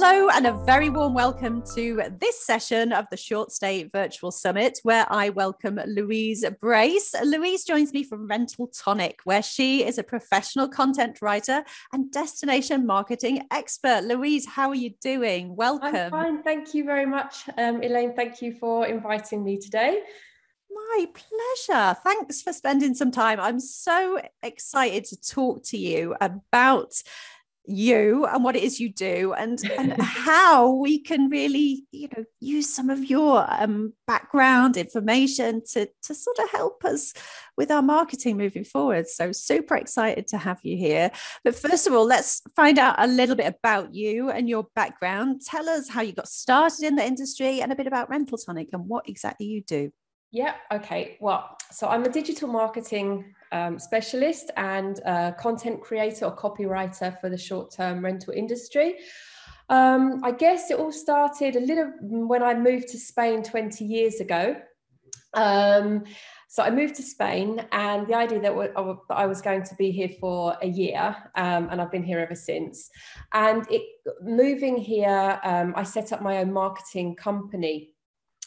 Hello, and a very warm welcome to this session of the Short Stay Virtual Summit, where I welcome Louise Brace. Louise joins me from Rental Tonic, where she is a professional content writer and destination marketing expert. Louise, how are you doing? Welcome. I'm fine. Thank you very much, um, Elaine. Thank you for inviting me today. My pleasure. Thanks for spending some time. I'm so excited to talk to you about you and what it is you do and and how we can really you know use some of your um, background information to to sort of help us with our marketing moving forward. So super excited to have you here. But first of all let's find out a little bit about you and your background. Tell us how you got started in the industry and a bit about rental tonic and what exactly you do. Yeah okay. Well so i'm a digital marketing um, specialist and content creator or copywriter for the short term rental industry. Um, I guess it all started a little when I moved to Spain 20 years ago. Um, so I moved to Spain, and the idea that I was going to be here for a year, um, and I've been here ever since. And it, moving here, um, I set up my own marketing company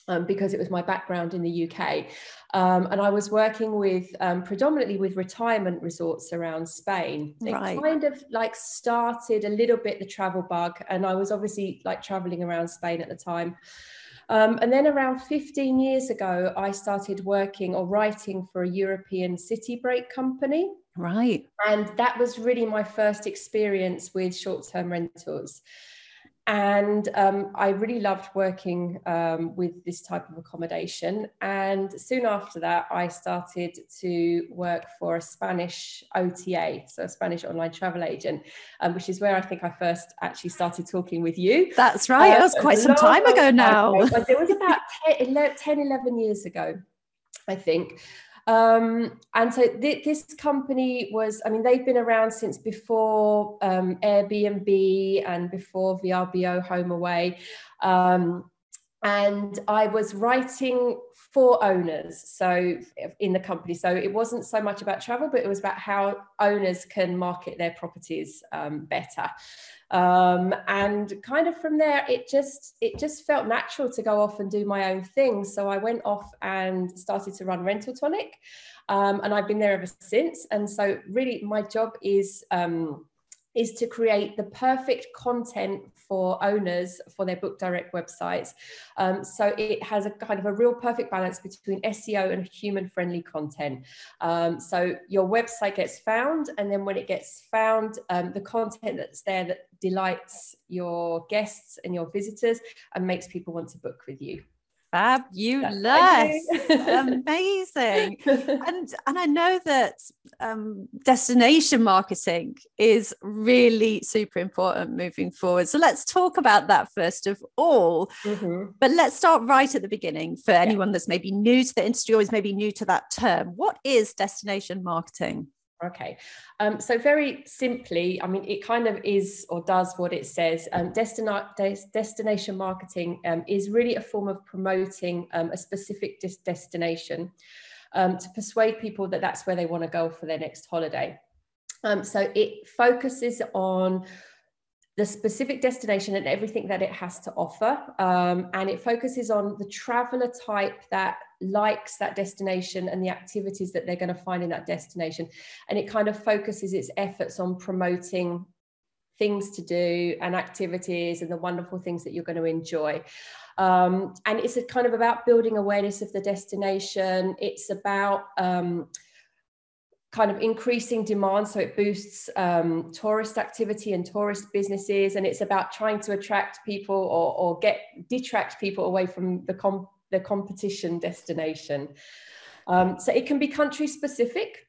um, because it was my background in the UK. Um, and I was working with um, predominantly with retirement resorts around Spain. Right. It kind of like started a little bit the travel bug, and I was obviously like traveling around Spain at the time. Um, and then around 15 years ago, I started working or writing for a European city break company. Right. And that was really my first experience with short term rentals and um, I really loved working um, with this type of accommodation. And soon after that, I started to work for a Spanish OTA, so a Spanish online travel agent, um, which is where I think I first actually started talking with you. That's right. That was quite some time ago now. Ago. It was about 10, 10, 11 years ago, I think. Um, and so th- this company was, I mean, they've been around since before um, Airbnb and before VRBO Home Away. Um, and I was writing for owners, so in the company. So it wasn't so much about travel, but it was about how owners can market their properties um, better um, and kind of from there it just it just felt natural to go off and do my own thing. So i went off and started to run rental tonic. Um, and i've been there ever since. And so really my job is um, is to create the perfect content for owners for their book direct websites. Um, so it has a kind of a real perfect balance between SEO and human friendly content. Um, so your website gets found, and then when it gets found, um, the content that's there that delights your guests and your visitors and makes people want to book with you. Fabulous, amazing, and and I know that um, destination marketing is really super important moving forward. So let's talk about that first of all. Mm-hmm. But let's start right at the beginning for anyone yeah. that's maybe new to the industry or is maybe new to that term. What is destination marketing? Okay, um, so very simply, I mean, it kind of is or does what it says. Um, destina- des- destination marketing um, is really a form of promoting um, a specific dis- destination um, to persuade people that that's where they want to go for their next holiday. Um, so it focuses on the specific destination and everything that it has to offer. Um, and it focuses on the traveler type that likes that destination and the activities that they're going to find in that destination. And it kind of focuses its efforts on promoting things to do and activities and the wonderful things that you're going to enjoy. Um, and it's kind of about building awareness of the destination. It's about um, kind of increasing demand so it boosts um, tourist activity and tourist businesses and it's about trying to attract people or, or get detract people away from the, com- the competition destination. Um, so it can be country specific.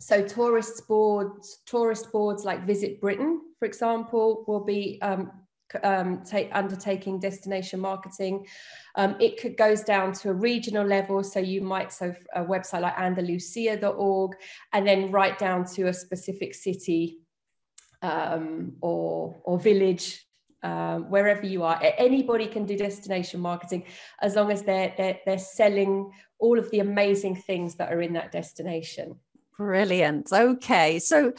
So tourist boards tourist boards like visit britain for example will be um, um, take, undertaking destination marketing. Um, it could, goes down to a regional level. So you might, so a website like andalusia.org, and then right down to a specific city um, or, or village, um, wherever you are. Anybody can do destination marketing as long as they're, they're, they're selling all of the amazing things that are in that destination. Brilliant. Okay. So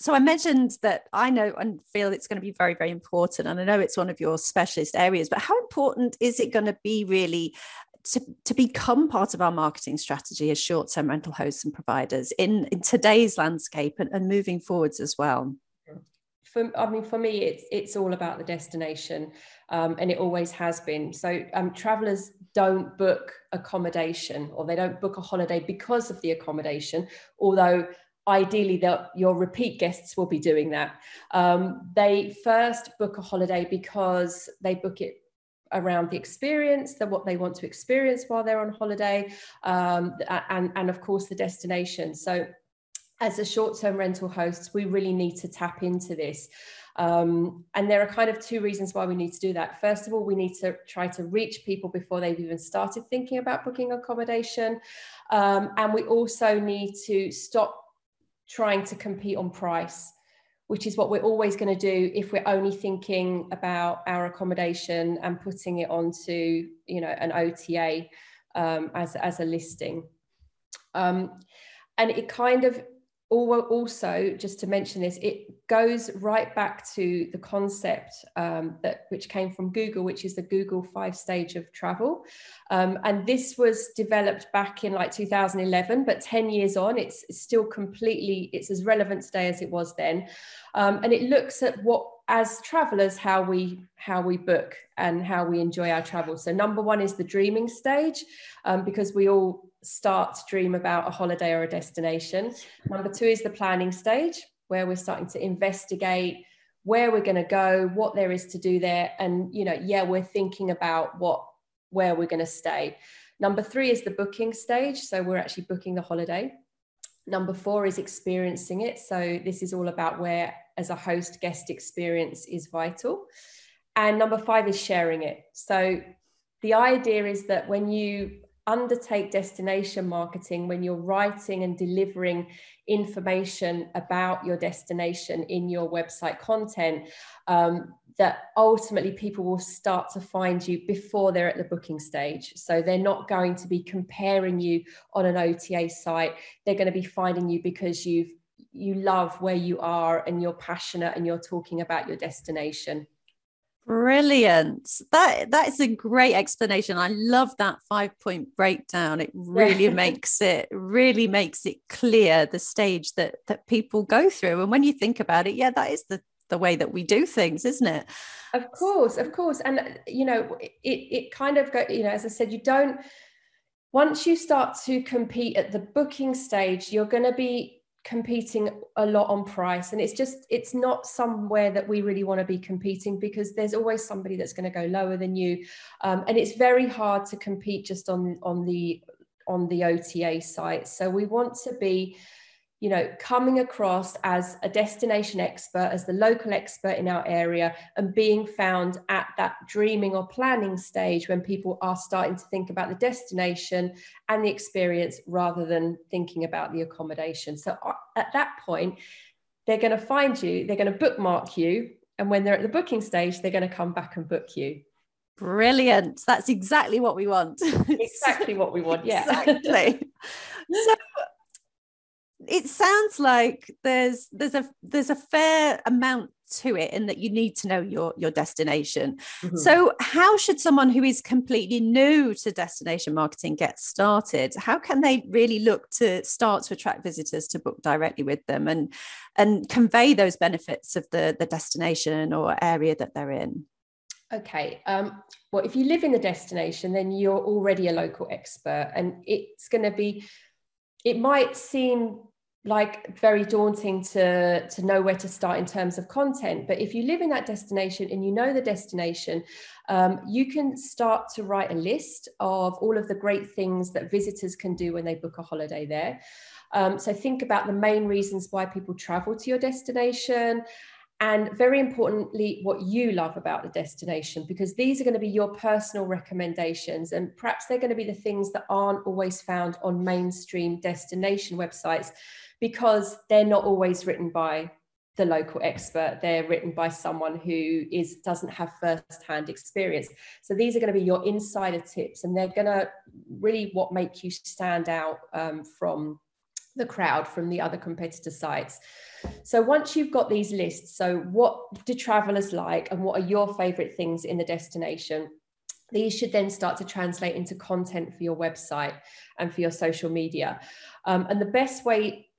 so I mentioned that I know and feel it's going to be very, very important. And I know it's one of your specialist areas, but how important is it going to be really to, to become part of our marketing strategy as short-term rental hosts and providers in, in today's landscape and, and moving forwards as well? For, I mean, for me, it's it's all about the destination, um, and it always has been. So, um, travelers don't book accommodation or they don't book a holiday because of the accommodation, although ideally that your repeat guests will be doing that um, they first book a holiday because they book it around the experience that what they want to experience while they're on holiday um, and and of course the destination so as a short-term rental hosts we really need to tap into this um, and there are kind of two reasons why we need to do that. First of all, we need to try to reach people before they've even started thinking about booking accommodation. Um, and we also need to stop trying to compete on price which is what we're always going to do if we're only thinking about our accommodation and putting it onto you know an OTA um, as as a listing. Um, and it kind of also just to mention this it goes right back to the concept um, that which came from google which is the google five stage of travel. Um, and this was developed back in like 2011 but 10 years on it's, still completely it's as relevant today as it was then. Um, and it looks at what as travelers how we how we book and how we enjoy our travel so number one is the dreaming stage um, because we all start to dream about a holiday or a destination. Number two is the planning stage, where we're starting to investigate where we're going to go, what there is to do there, and you know, yeah, we're thinking about what where we're going to stay. Number three is the booking stage, so we're actually booking the holiday. Number four is experiencing it. So this is all about where, as a host, guest experience is vital. And number five is sharing it. So the idea is that when you undertake destination marketing when you're writing and delivering information about your destination in your website content um, that ultimately people will start to find you before they're at the booking stage so they're not going to be comparing you on an ota site they're going to be finding you because you've you love where you are and you're passionate and you're talking about your destination Brilliant. That that is a great explanation. I love that five point breakdown. It really makes it really makes it clear the stage that that people go through. And when you think about it, yeah, that is the the way that we do things, isn't it? Of course, of course. And you know, it it kind of go, you know, as I said, you don't once you start to compete at the booking stage, you're going to be competing a lot on price. And it's just it's not somewhere that we really want to be competing because there's always somebody that's going to go lower than you. Um, and it's very hard to compete just on on the on the ota site. So we want to be you know, coming across as a destination expert, as the local expert in our area, and being found at that dreaming or planning stage when people are starting to think about the destination and the experience rather than thinking about the accommodation. So uh, at that point, they're going to find you, they're going to bookmark you, and when they're at the booking stage, they're going to come back and book you. Brilliant. That's exactly what we want. exactly what we want. Yeah. Exactly. so it sounds like there's there's a there's a fair amount to it in that you need to know your your destination. Mm-hmm. so how should someone who is completely new to destination marketing get started? How can they really look to start to attract visitors to book directly with them and and convey those benefits of the the destination or area that they're in? Okay um, well if you live in the destination then you're already a local expert and it's going to be it might seem like very daunting to to know where to start in terms of content. But if you live in that destination and you know the destination um, you can start to write a list of all of the great things that visitors can do when they book a holiday there. Um, so think about the main reasons why people travel to your destination and very importantly, what you love about the destination, because these are going to be your personal recommendations. And perhaps they're going to be the things that aren't always found on mainstream destination websites because they're not always written by the local expert they're written by someone who is doesn't have first-hand experience so these are going to be your insider tips and they're going to really what make you stand out um, from the crowd from the other competitor sites. So once you've got these lists, so what do travelers like and what are your favorite things in the destination? These should then start to translate into content for your website and for your social media. Um, and the best way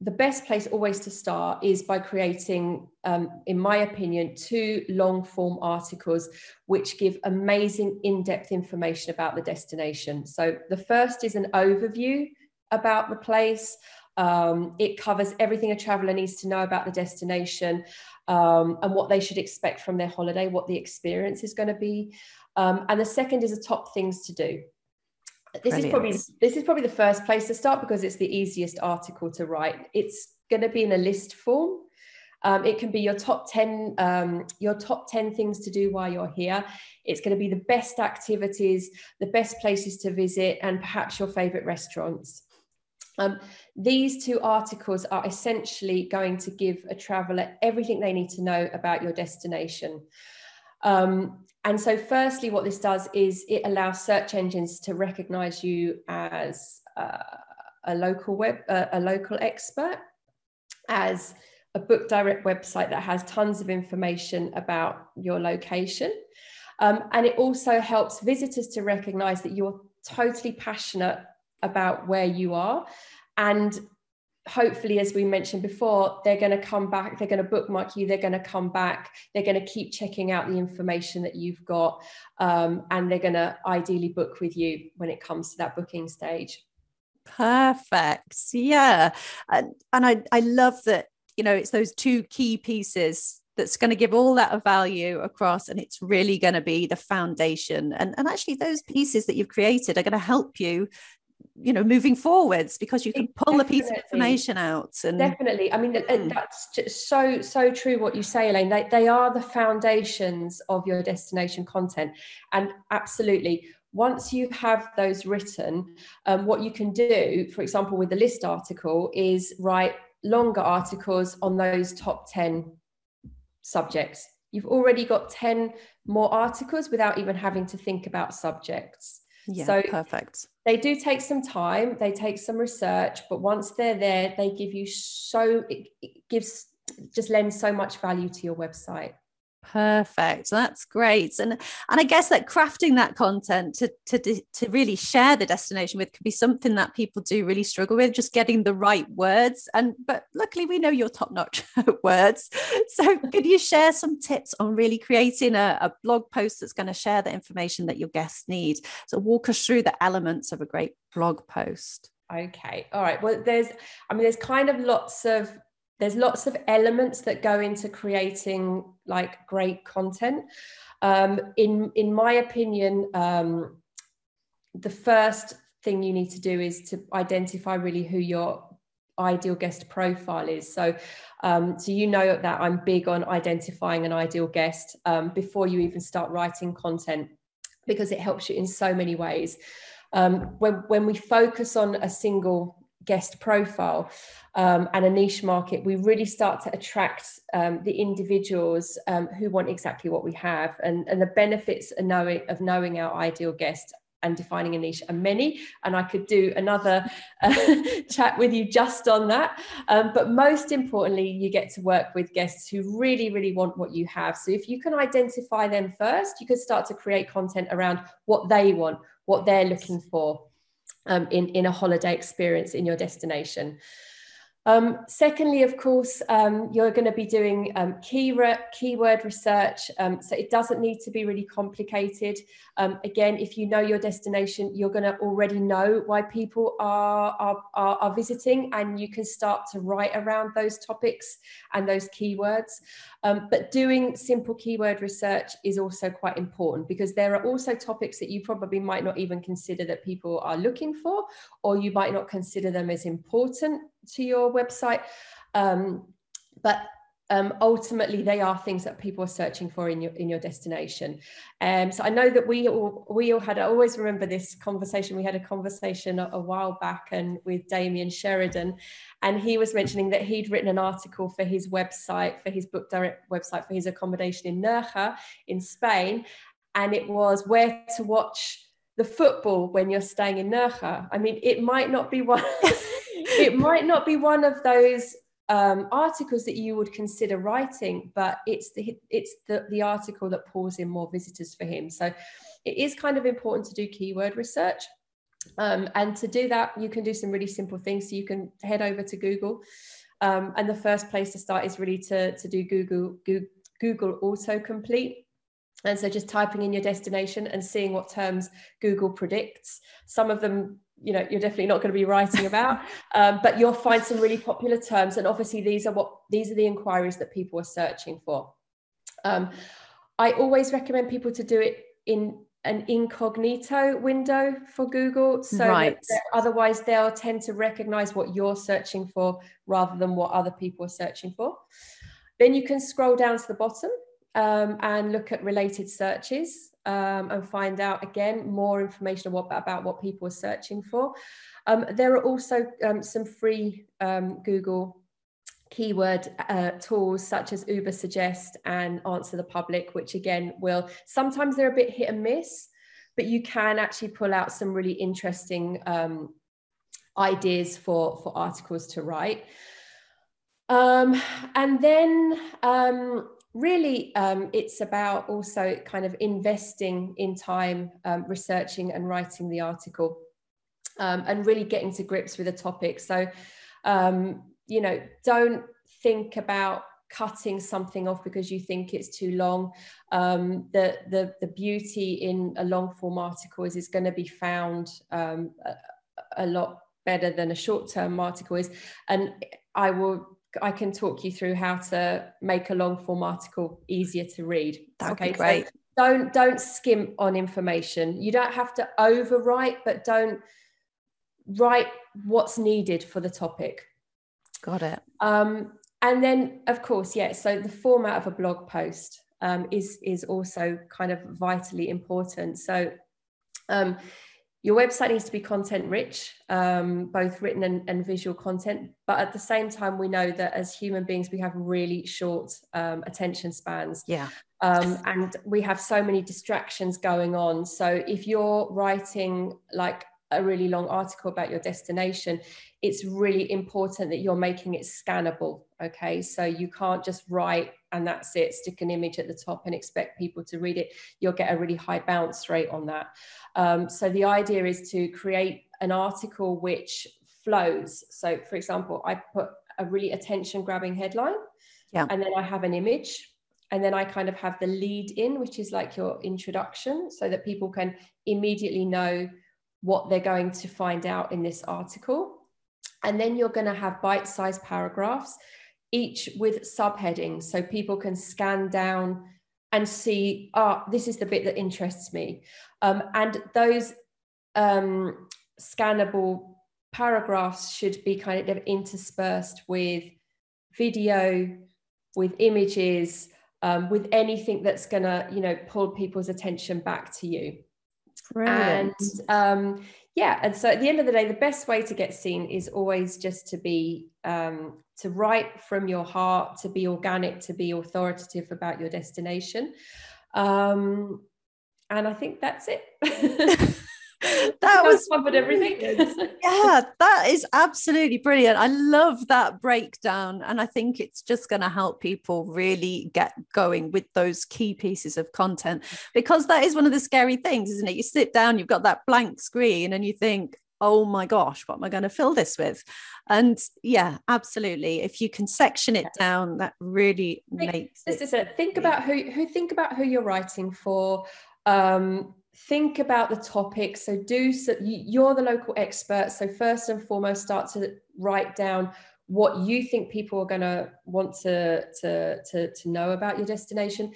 the best place always to start is by creating, um, in my opinion, two long form articles which give amazing in depth information about the destination. So the first is an overview about the place. Um, it covers everything a traveller needs to know about the destination um, and what they should expect from their holiday, what the experience is going to be. Um, and the second is the top things to do this Brilliant. is probably this is probably the first place to start because it's the easiest article to write it's going to be in a list form um, it can be your top 10 um, your top 10 things to do while you're here it's going to be the best activities the best places to visit and perhaps your favorite restaurants um, these two articles are essentially going to give a traveler everything they need to know about your destination um, and so, firstly, what this does is it allows search engines to recognize you as uh, a local web, uh, a local expert, as a book direct website that has tons of information about your location. Um, and it also helps visitors to recognize that you're totally passionate about where you are and hopefully, as we mentioned before, they're going to come back, they're going to bookmark you, they're going to come back, they're going to keep checking out the information that you've got, um, and they're going to ideally book with you when it comes to that booking stage. Perfect. Yeah. And, and I, I love that, you know, it's those two key pieces that's going to give all that value across and it's really going to be the foundation and, and actually those pieces that you've created are going to help you you know moving forwards because you can pull Definitely. a piece of information out and Definitely. I mean, mm. that's just so so true what you say, Elaine. They they are the foundations of your destination content, and absolutely. Once you have those written, um, what you can do, for example, with the list article, is write longer articles on those top 10 subjects. You've already got 10 more articles without even having to think about subjects. Yeah, so perfect. They do take some time, they take some research, but once they're there, they give you so, it, it gives, just lends so much value to your website. Perfect. That's great. And and I guess that crafting that content to to to really share the destination with could be something that people do really struggle with, just getting the right words. And but luckily we know your top-notch words. So could you share some tips on really creating a, a blog post that's going to share the information that your guests need? So walk us through the elements of a great blog post. Okay. All right. Well, there's, I mean, there's kind of lots of there's lots of elements that go into creating like great content. Um, in in my opinion, um, the first thing you need to do is to identify really who your ideal guest profile is. So, um, so you know that I'm big on identifying an ideal guest um, before you even start writing content because it helps you in so many ways. Um, when when we focus on a single guest profile um, and a niche market, we really start to attract um, the individuals um, who want exactly what we have. And, and the benefits of knowing, of knowing our ideal guest and defining a niche are many. And I could do another uh, chat with you just on that. Um, but most importantly, you get to work with guests who really, really want what you have. So if you can identify them first, you can start to create content around what they want, what they're looking for um, in, in a holiday experience in your destination. Um, secondly, of course, um, you're going to be doing um, key re- keyword research. Um, so it doesn't need to be really complicated. Um, again, if you know your destination, you're going to already know why people are, are, are, are, visiting, and you can start to write around those topics and those keywords. Um, but doing simple keyword research is also quite important because there are also topics that you probably might not even consider that people are looking for, or you might not consider them as important to your website. Um, but um, ultimately they are things that people are searching for in your in your destination. Um, so I know that we all we all had I always remember this conversation. We had a conversation a, a, while back and with Damien Sheridan, and he was mentioning that he'd written an article for his website, for his book direct website for his accommodation in Nerja in Spain, and it was where to watch the football when you're staying in Nerja. I mean, it might not be one. it might not be one of those um, articles that you would consider writing, but it's the it's the, the article that pulls in more visitors for him. So it is kind of important to do keyword research. Um, and to do that, you can do some really simple things. So you can head over to Google. Um, and the first place to start is really to, to do Google, Google, Google autocomplete. And so just typing in your destination and seeing what terms Google predicts. Some of them, you know, you're definitely not going to be writing about, um, but you'll find some really popular terms. And obviously these are what, these are the inquiries that people are searching for. Um, I always recommend people to do it in an incognito window for Google. So right. otherwise they'll tend to recognize what you're searching for rather than what other people are searching for. Then you can scroll down to the bottom um, and look at related searches um, and find out again more information about, about what people are searching for. Um, there are also um, some free um, Google keyword uh, tools such as Ubersuggest and Answer the Public, which again will sometimes they're a bit hit and miss, but you can actually pull out some really interesting um, ideas for, for articles to write. And then really um, it's about also kind of investing in time um, researching and writing the article um, and really getting to grips with the topic. So um, you know, don't think about cutting something off because you think it's too long. Um, the, the, the beauty in a long form article is it's going to be found um, a, a, lot better than a short term article is. And I will, I can talk you through how to make a long form article easier to read. That okay, great. So don't, don't skim on information. You don't have to overwrite, but don't write what's needed for the topic. Got it. Um, and then, of course, yeah. So the format of a blog post um, is is also kind of vitally important. So um, your website needs to be content rich, um, both written and, and, visual content. But at the same time, we know that as human beings, we have really short um, attention spans. Yeah. Um, and we have so many distractions going on. So if you're writing like a really long article about your destination, it's really important that you're making it scannable. Okay, so you can't just write and that's it, stick an image at the top and expect people to read it. You'll get a really high bounce rate on that. Um, so the idea is to create an article which flows. So, for example, I put a really attention grabbing headline, yeah. and then I have an image and then I kind of have the lead in, which is like your introduction, so that people can immediately know what they're going to find out in this article. And then you're going to have bite sized paragraphs, each with subheadings. So people can scan down and see, ah, oh, this is the bit that interests me. Um, and those um, scannable paragraphs should be kind of interspersed with video, with images, um, with anything that's going to, you know, pull people's attention back to you. Brilliant. And um, yeah, and so at the end of the day, the best way to get seen is always just to be um, to write from your heart, to be organic, to be authoritative about your destination. Um, and I think that's it. that was covered everything. yeah, that is absolutely brilliant. I love that breakdown. And I think it's just going to help people really get going with those key pieces of content because that is one of the scary things, isn't it? You sit down, you've got that blank screen, and you think, oh my gosh, what am I going to fill this with? And yeah, absolutely. If you can section it down, that really think, makes this is it. Think about who who think about who you're writing for. Um, think about the topic so do so you're the local expert so first and foremost start to write down what you think people are going to want to, to to to know about your destination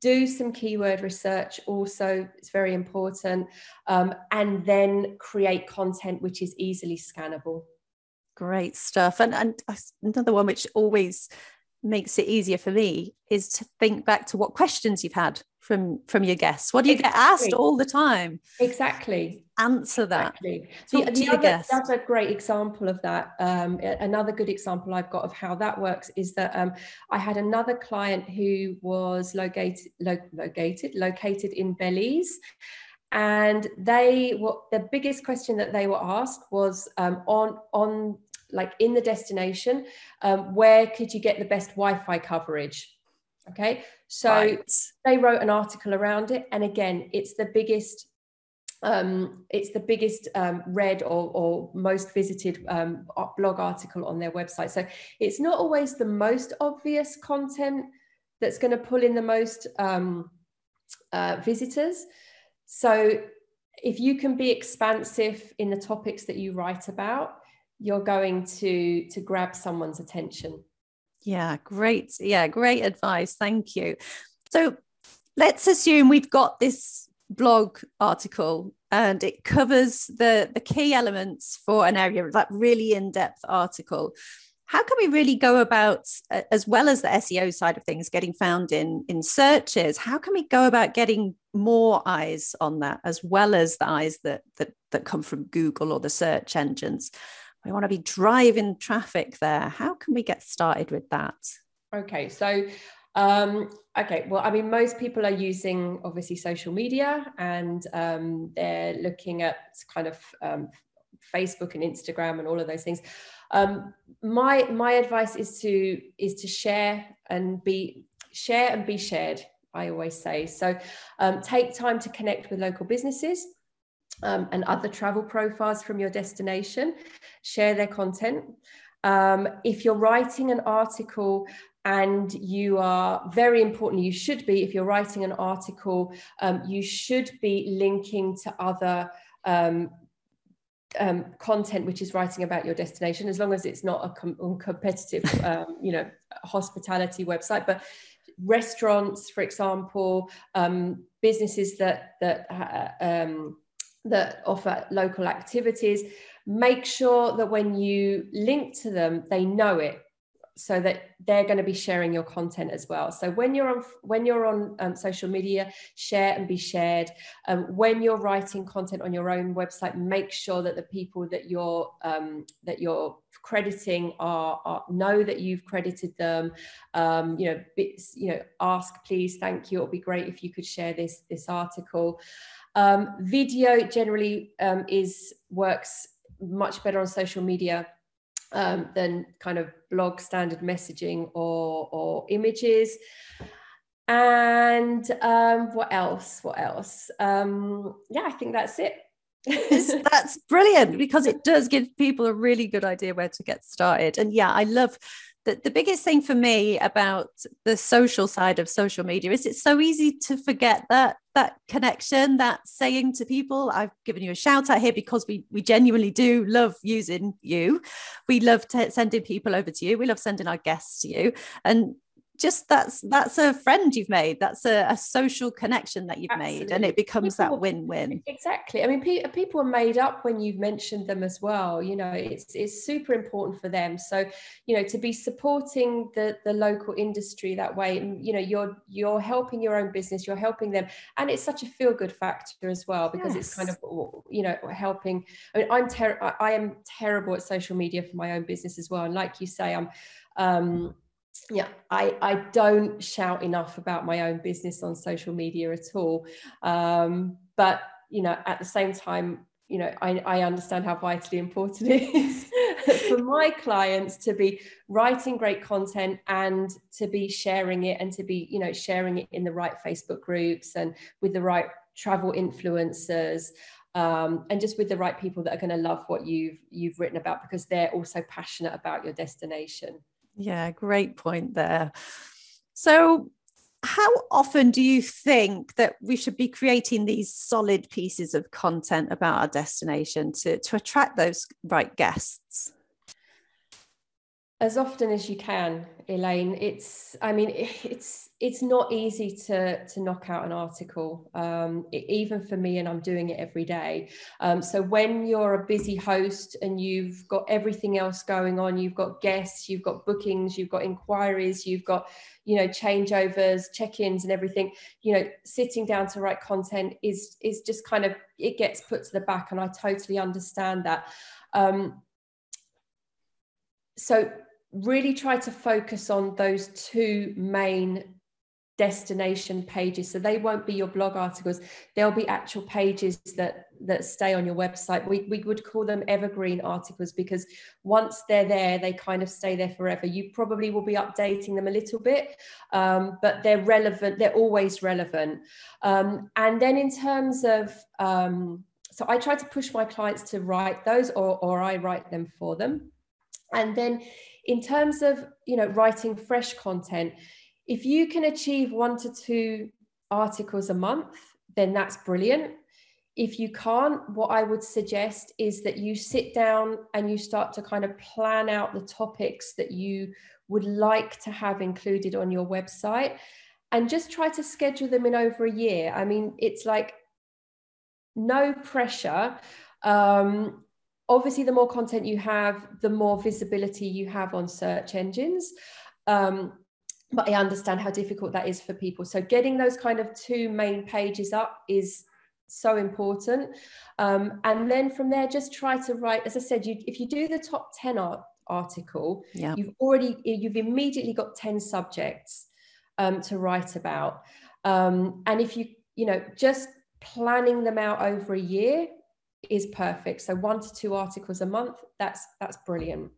do some keyword research also it's very important um, and then create content which is easily scannable. Great stuff. And and another one which always makes it easier for me is to think back to what questions you've had from from your guests? What do you exactly. get asked all the time? Exactly. Answer that. Exactly. the, the other, that's a great example of that um, another good example i've got of how that works is that um, i had another client who was located lo- located located in belize and they were the biggest question that they were asked was um, on on like in the destination um, where could you get the best wi-fi coverage okay so right. they wrote an article around it and again it's the biggest um, it's the biggest um, read or, or, most visited um, blog article on their website. So it's not always the most obvious content that's going to pull in the most um, uh, visitors. So if you can be expansive in the topics that you write about, you're going to to grab someone's attention. Yeah, great. Yeah, great advice. Thank you. So let's assume we've got this blog article and it covers the the key elements for an area that really in-depth article how can we really go about uh, as well as the seo side of things getting found in in searches how can we go about getting more eyes on that as well as the eyes that that, that come from google or the search engines we want to be driving traffic there how can we get started with that okay so um, okay, well, I mean, most people are using obviously social media and um, they're looking at kind of um, Facebook and Instagram and all of those things. Um, my my advice is to is to share and be share and be shared. I always say so. Um, take time to connect with local businesses. Um, and other travel profiles from your destination, share their content. Um, if you're writing an article and you are very important you should be if you're writing an article um, you should be linking to other um, um, content which is writing about your destination as long as it's not a com- competitive um, you know hospitality website but restaurants for example um, businesses that that uh, um, that offer local activities make sure that when you link to them they know it so that they're going to be sharing your content as well. So when you're on when you're on um, social media share and be shared. Um, when you're writing content on your own website make sure that the people that you're um, that you're crediting are, are, know that you've credited them um, you know bits, you know ask please thank you it would be great if you could share this this article um, video generally um, is works much better on social media um, than kind of blog standard messaging or, or images. And um, what else? What else? Um, yeah, I think that's it. that's brilliant because it does give people a really good idea where to get started. And yeah, I love that. the biggest thing for me about the social side of social media is it's so easy to forget that that connection that saying to people i've given you a shout out here because we we genuinely do love using you we love t- sending people over to you we love sending our guests to you and just that's that's a friend you've made that's a, a social connection that you've Absolutely. made and it becomes people, that win-win exactly i mean pe- people are made up when you've mentioned them as well you know it's it's super important for them so you know to be supporting the the local industry that way and you know you're you're helping your own business you're helping them and it's such a feel good factor as well because yes. it's kind of you know helping i mean i'm ter- i am terrible at social media for my own business as well and like you say i'm um yeah i i don't shout enough about my own business on social media at all. Um, but you know at the same time you know I, I understand how vitally important it is for my clients to be writing great content and to be sharing it and to be you know sharing it in the right facebook groups and with the right travel influencers um, and just with the right people that are going to love what you've you've written about because they're also passionate about your destination yeah, great point there. So, how often do you think that we should be creating these solid pieces of content about our destination to, to attract those right guests? As often as you can, Elaine. It's, I mean, it's it's not easy to to knock out an article um, even for me and i'm doing it every day um, so when you're a busy host and you've got everything else going on you've got guests you've got bookings you've got inquiries you've got you know changeovers check-ins and everything you know sitting down to write content is is just kind of it gets put to the back and i totally understand that um, so really try to focus on those two main destination pages. So they won't be your blog articles. There'll be actual pages that that stay on your website. We, we would call them evergreen articles because once they're there they kind of stay there forever. You probably will be updating them a little bit um, but they're relevant they're always relevant. Um, and then in terms of um, so i try to push my clients to write those or, or i write them for them. And then in terms of you know writing fresh content if you can achieve one to two articles a month then that's brilliant. If you can't what i would suggest is that you sit down and you start to kind of plan out the topics that you would like to have included on your website and just try to schedule them in over a year. I mean it's like no pressure. Um, obviously the more content you have the more visibility you have on search engines. Um, but i understand how difficult that is for people. So getting those kind of two main pages up is so important. Um, and then from there just try to write as i said you, if you do the top 10 art, article yeah. you've already you've immediately got 10 subjects um, to write about. Um, and if you you know just planning them out over a year is perfect. So one to two articles a month, that's that's brilliant.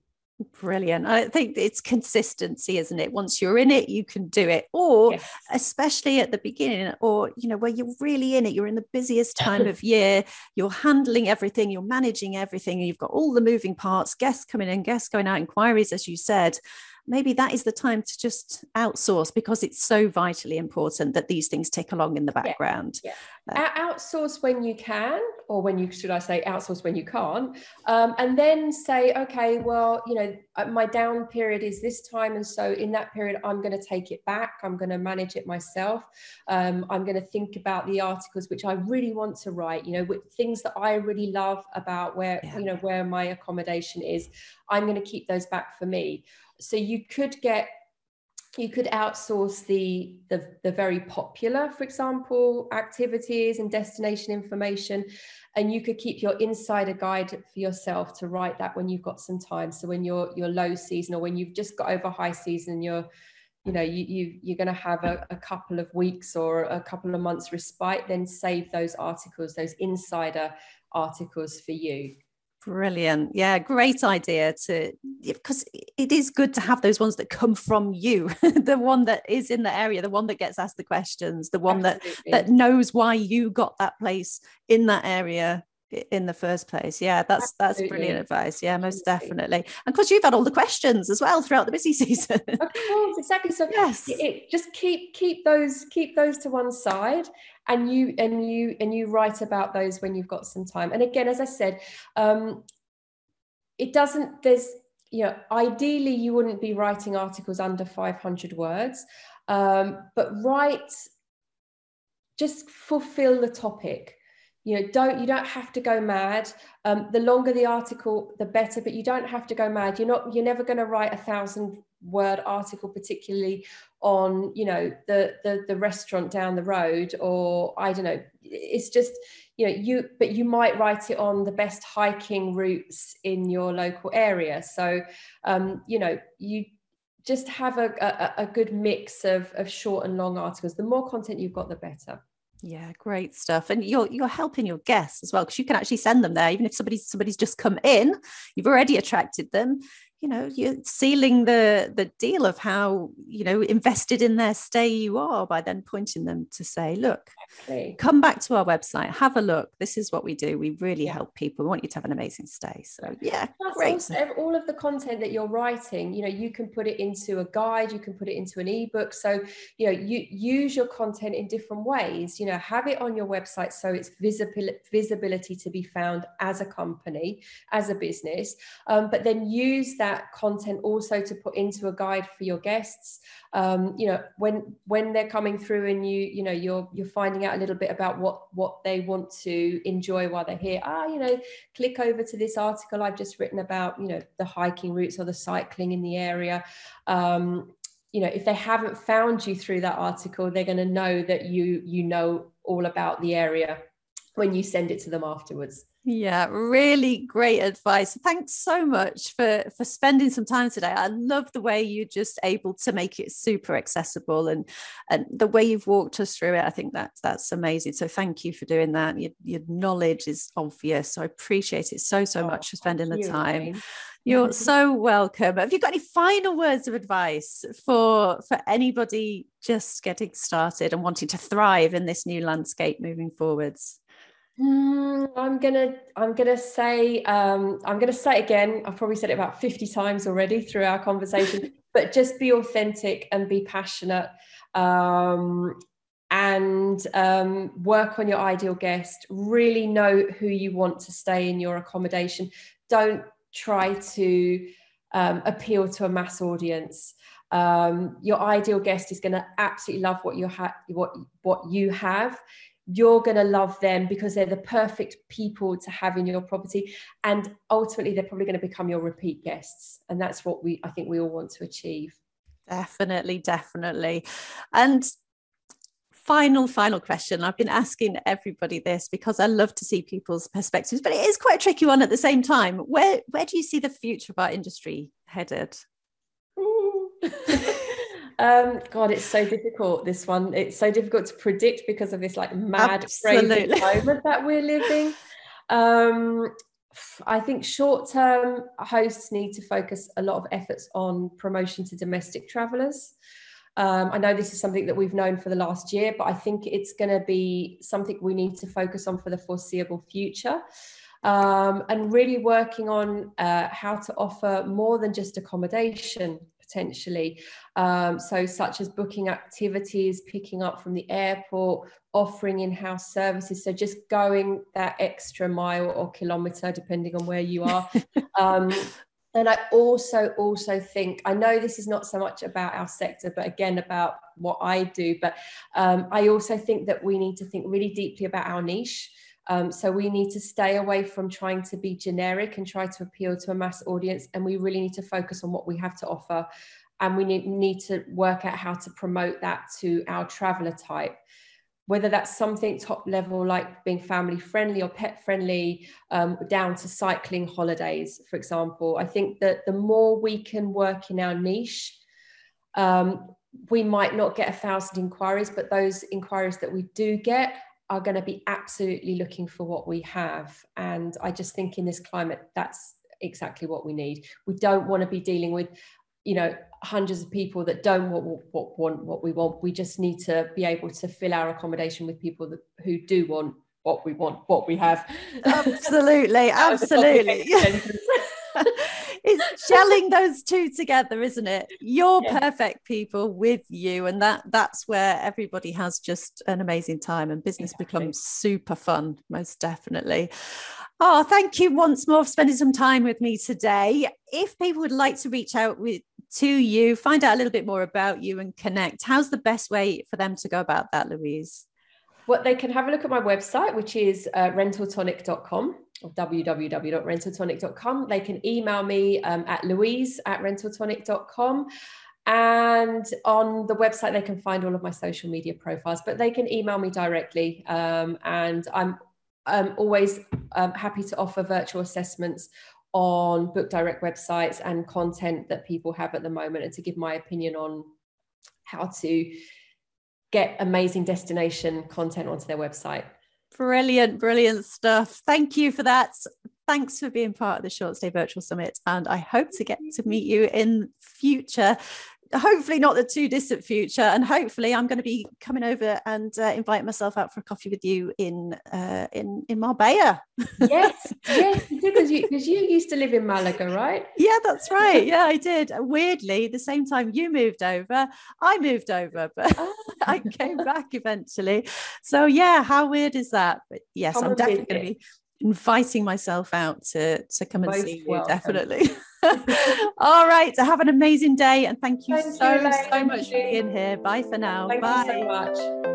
Brilliant. I think it's consistency, isn't it? Once you're in it, you can do it. Or yes. especially at the beginning, or you know, where you're really in it, you're in the busiest time of year, you're handling everything, you're managing everything, and you've got all the moving parts, guests coming in, guests going out, inquiries, as you said maybe that is the time to just outsource because it's so vitally important that these things tick along in the background. Yeah. yeah. Uh, outsource when you can, or when you should I say outsource when you can't, um, and then say, okay, well, you know, uh, my down period is this time, and so in that period, I'm going to take it back. I'm going to manage it myself. Um, I'm going to think about the articles which I really want to write. You know, with things that I really love about where yeah. you know where my accommodation is. I'm going to keep those back for me so you could get you could outsource the, the, the very popular, for example, activities and destination information, and you could keep your insider guide for yourself to write that when you've got some time. So when you're you're low season or when you've just got over high season, you're you know you, you you're going to have a, a couple of weeks or a couple of months respite. Then save those articles, those insider articles for you. Brilliant. Yeah, great idea to because it is good to have those ones that come from you, the one that is in the area, the one that gets asked the questions, the one Absolutely. that that knows why you got that place in that area in the first place. Yeah, that's Absolutely. that's brilliant advice. Yeah, most definitely. And of course, you've had all the questions as well throughout the busy season. of course, exactly. So yes, it, just keep keep those keep those to one side, and you and you and you write about those when you've got some time. And again, as I said, um, it doesn't. There's you know, ideally you wouldn't be writing articles under 500 words, um, but write just fulfill the topic you know don't you don't have to go mad. Um, the longer the article the better but you don't have to go mad. You're not you're never going to write a thousand word article particularly on you know the, the the restaurant down the road or i don't know. It's just you know you but you might write it on the best hiking routes in your local area. So um, you know you just have a, a, a good mix of, of short and long articles. The more content you've got the better yeah, great stuff. And you're you're helping your guests as well because you can actually send them there, even if somebody's somebody's just come in, you've already attracted them you know you're sealing the the deal of how you know invested in their stay you are by then pointing them to say look exactly. come back to our website have a look. This is what we do. We really yeah. help people. We want you to have an amazing stay. So yeah That's great. also, all of the content that you're writing you know you can put it into a guide you can put it into an ebook. So you know you use your content in different ways you know have it on your website so it's visible visibility to be found as a company as a business um, but then use that that content also to put into a guide for your guests. Um, you know when when they're coming through and you you know you're you're finding out a little bit about what what they want to enjoy while they're here ah you know click over to this article i've just written about you know the hiking routes or the cycling in the area. Um, you know if they haven't found you through that article they're going to know that you you know all about the area when you send it to them afterwards Yeah, really great advice. Thanks so much for for spending some time today. I love the way you're just able to make it super accessible and and the way you've walked us through it. I think that's that's amazing. So thank you for doing that. Your, your knowledge is obvious. So I appreciate it so so oh, much for spending the time. You're so welcome. Have you got any final words of advice for for anybody just getting started and wanting to thrive in this new landscape moving forwards? Mm, I'm gonna I'm gonna say um, I'm gonna say again. I've probably said it about 50 times already through our conversation, but just be authentic and be passionate. Um, and um, work on your ideal guest. Really know who you want to stay in your accommodation. Don't try to um, appeal to a mass audience. Um, your ideal guest is going to absolutely love what you have, what what you have you're going to love them because they're the perfect people to have in your property. And ultimately they're probably going to become your repeat guests. And that's what we i think we all want to achieve. Definitely definitely. And final final question. I've been asking everybody this because i love to see people's perspectives but it is quite a tricky one at the same time. Where where do you see the future of our industry headed Um, God, it's so difficult. This one, it's so difficult to predict because of this like mad, crazy moment that we're living. Um, I think short term hosts need to focus a lot of efforts on promotion to domestic travellers. Um, I know this is something that we've known for the last year, but I think it's going to be something we need to focus on for the foreseeable future. Um, and really working on uh, how to offer more than just accommodation potentially. Um, so, such as booking activities, picking up from the airport, offering in house services. So, just going that extra mile or kilometre, depending on where you are. um, and I also also think I know this is not so much about our sector, but again about what I do. But um, I also think that we need to think really deeply about our niche. Um, so we need to stay away from trying to be generic and try to appeal to a mass audience. And we really need to focus on what we have to offer. And we need, need to work out how to promote that to our traveler type. Whether that's something top level like being family friendly or pet friendly, um, down to cycling holidays, for example. I think that the more we can work in our niche, um, we might not get a thousand inquiries, but those inquiries that we do get are going to be absolutely looking for what we have. And I just think in this climate, that's exactly what we need. We don't want to be dealing with, you know, hundreds of people that don't want what, want what we want. We just need to be able to fill our accommodation with people that, who do want what we want, what we have. Absolutely, absolutely. gelling those two together isn't it? You're yeah. perfect people with you and that that's where everybody has just an amazing time and business exactly. becomes super fun most definitely. Oh thank you once more for spending some time with me today. If people would like to reach out with to you find out a little bit more about you and connect how's the best way for them to go about that louise? Well, they can have a look at my website, which is uh, rentaltonic.com www.rentaltonic.com. They can email me um, at louise at rentaltonic.com. And on the website, they can find all of my social media profiles, but they can email me directly. Um, and I'm um, always um, happy to offer virtual assessments on Book Direct websites and content that people have at the moment and to give my opinion on how to get amazing destination content onto their website. Brilliant, brilliant stuff. Thank you for that. Thanks for being part of the Short Stay Virtual Summit. And I hope to get to meet you in future hopefully not the too distant future and hopefully i'm going to be coming over and uh, invite myself out for a coffee with you in uh, in in marbella. Yes yes because you because you used to live in malaga right? Yeah that's right. Yeah i did. Weirdly the same time you moved over i moved over but oh. i came back eventually. So yeah how weird is that? But yes i'm definitely going to be inviting myself out to to come and Most see you welcome. definitely all right have an amazing day and thank you thank so you, so much for being here. Bye for now. Thank bye so much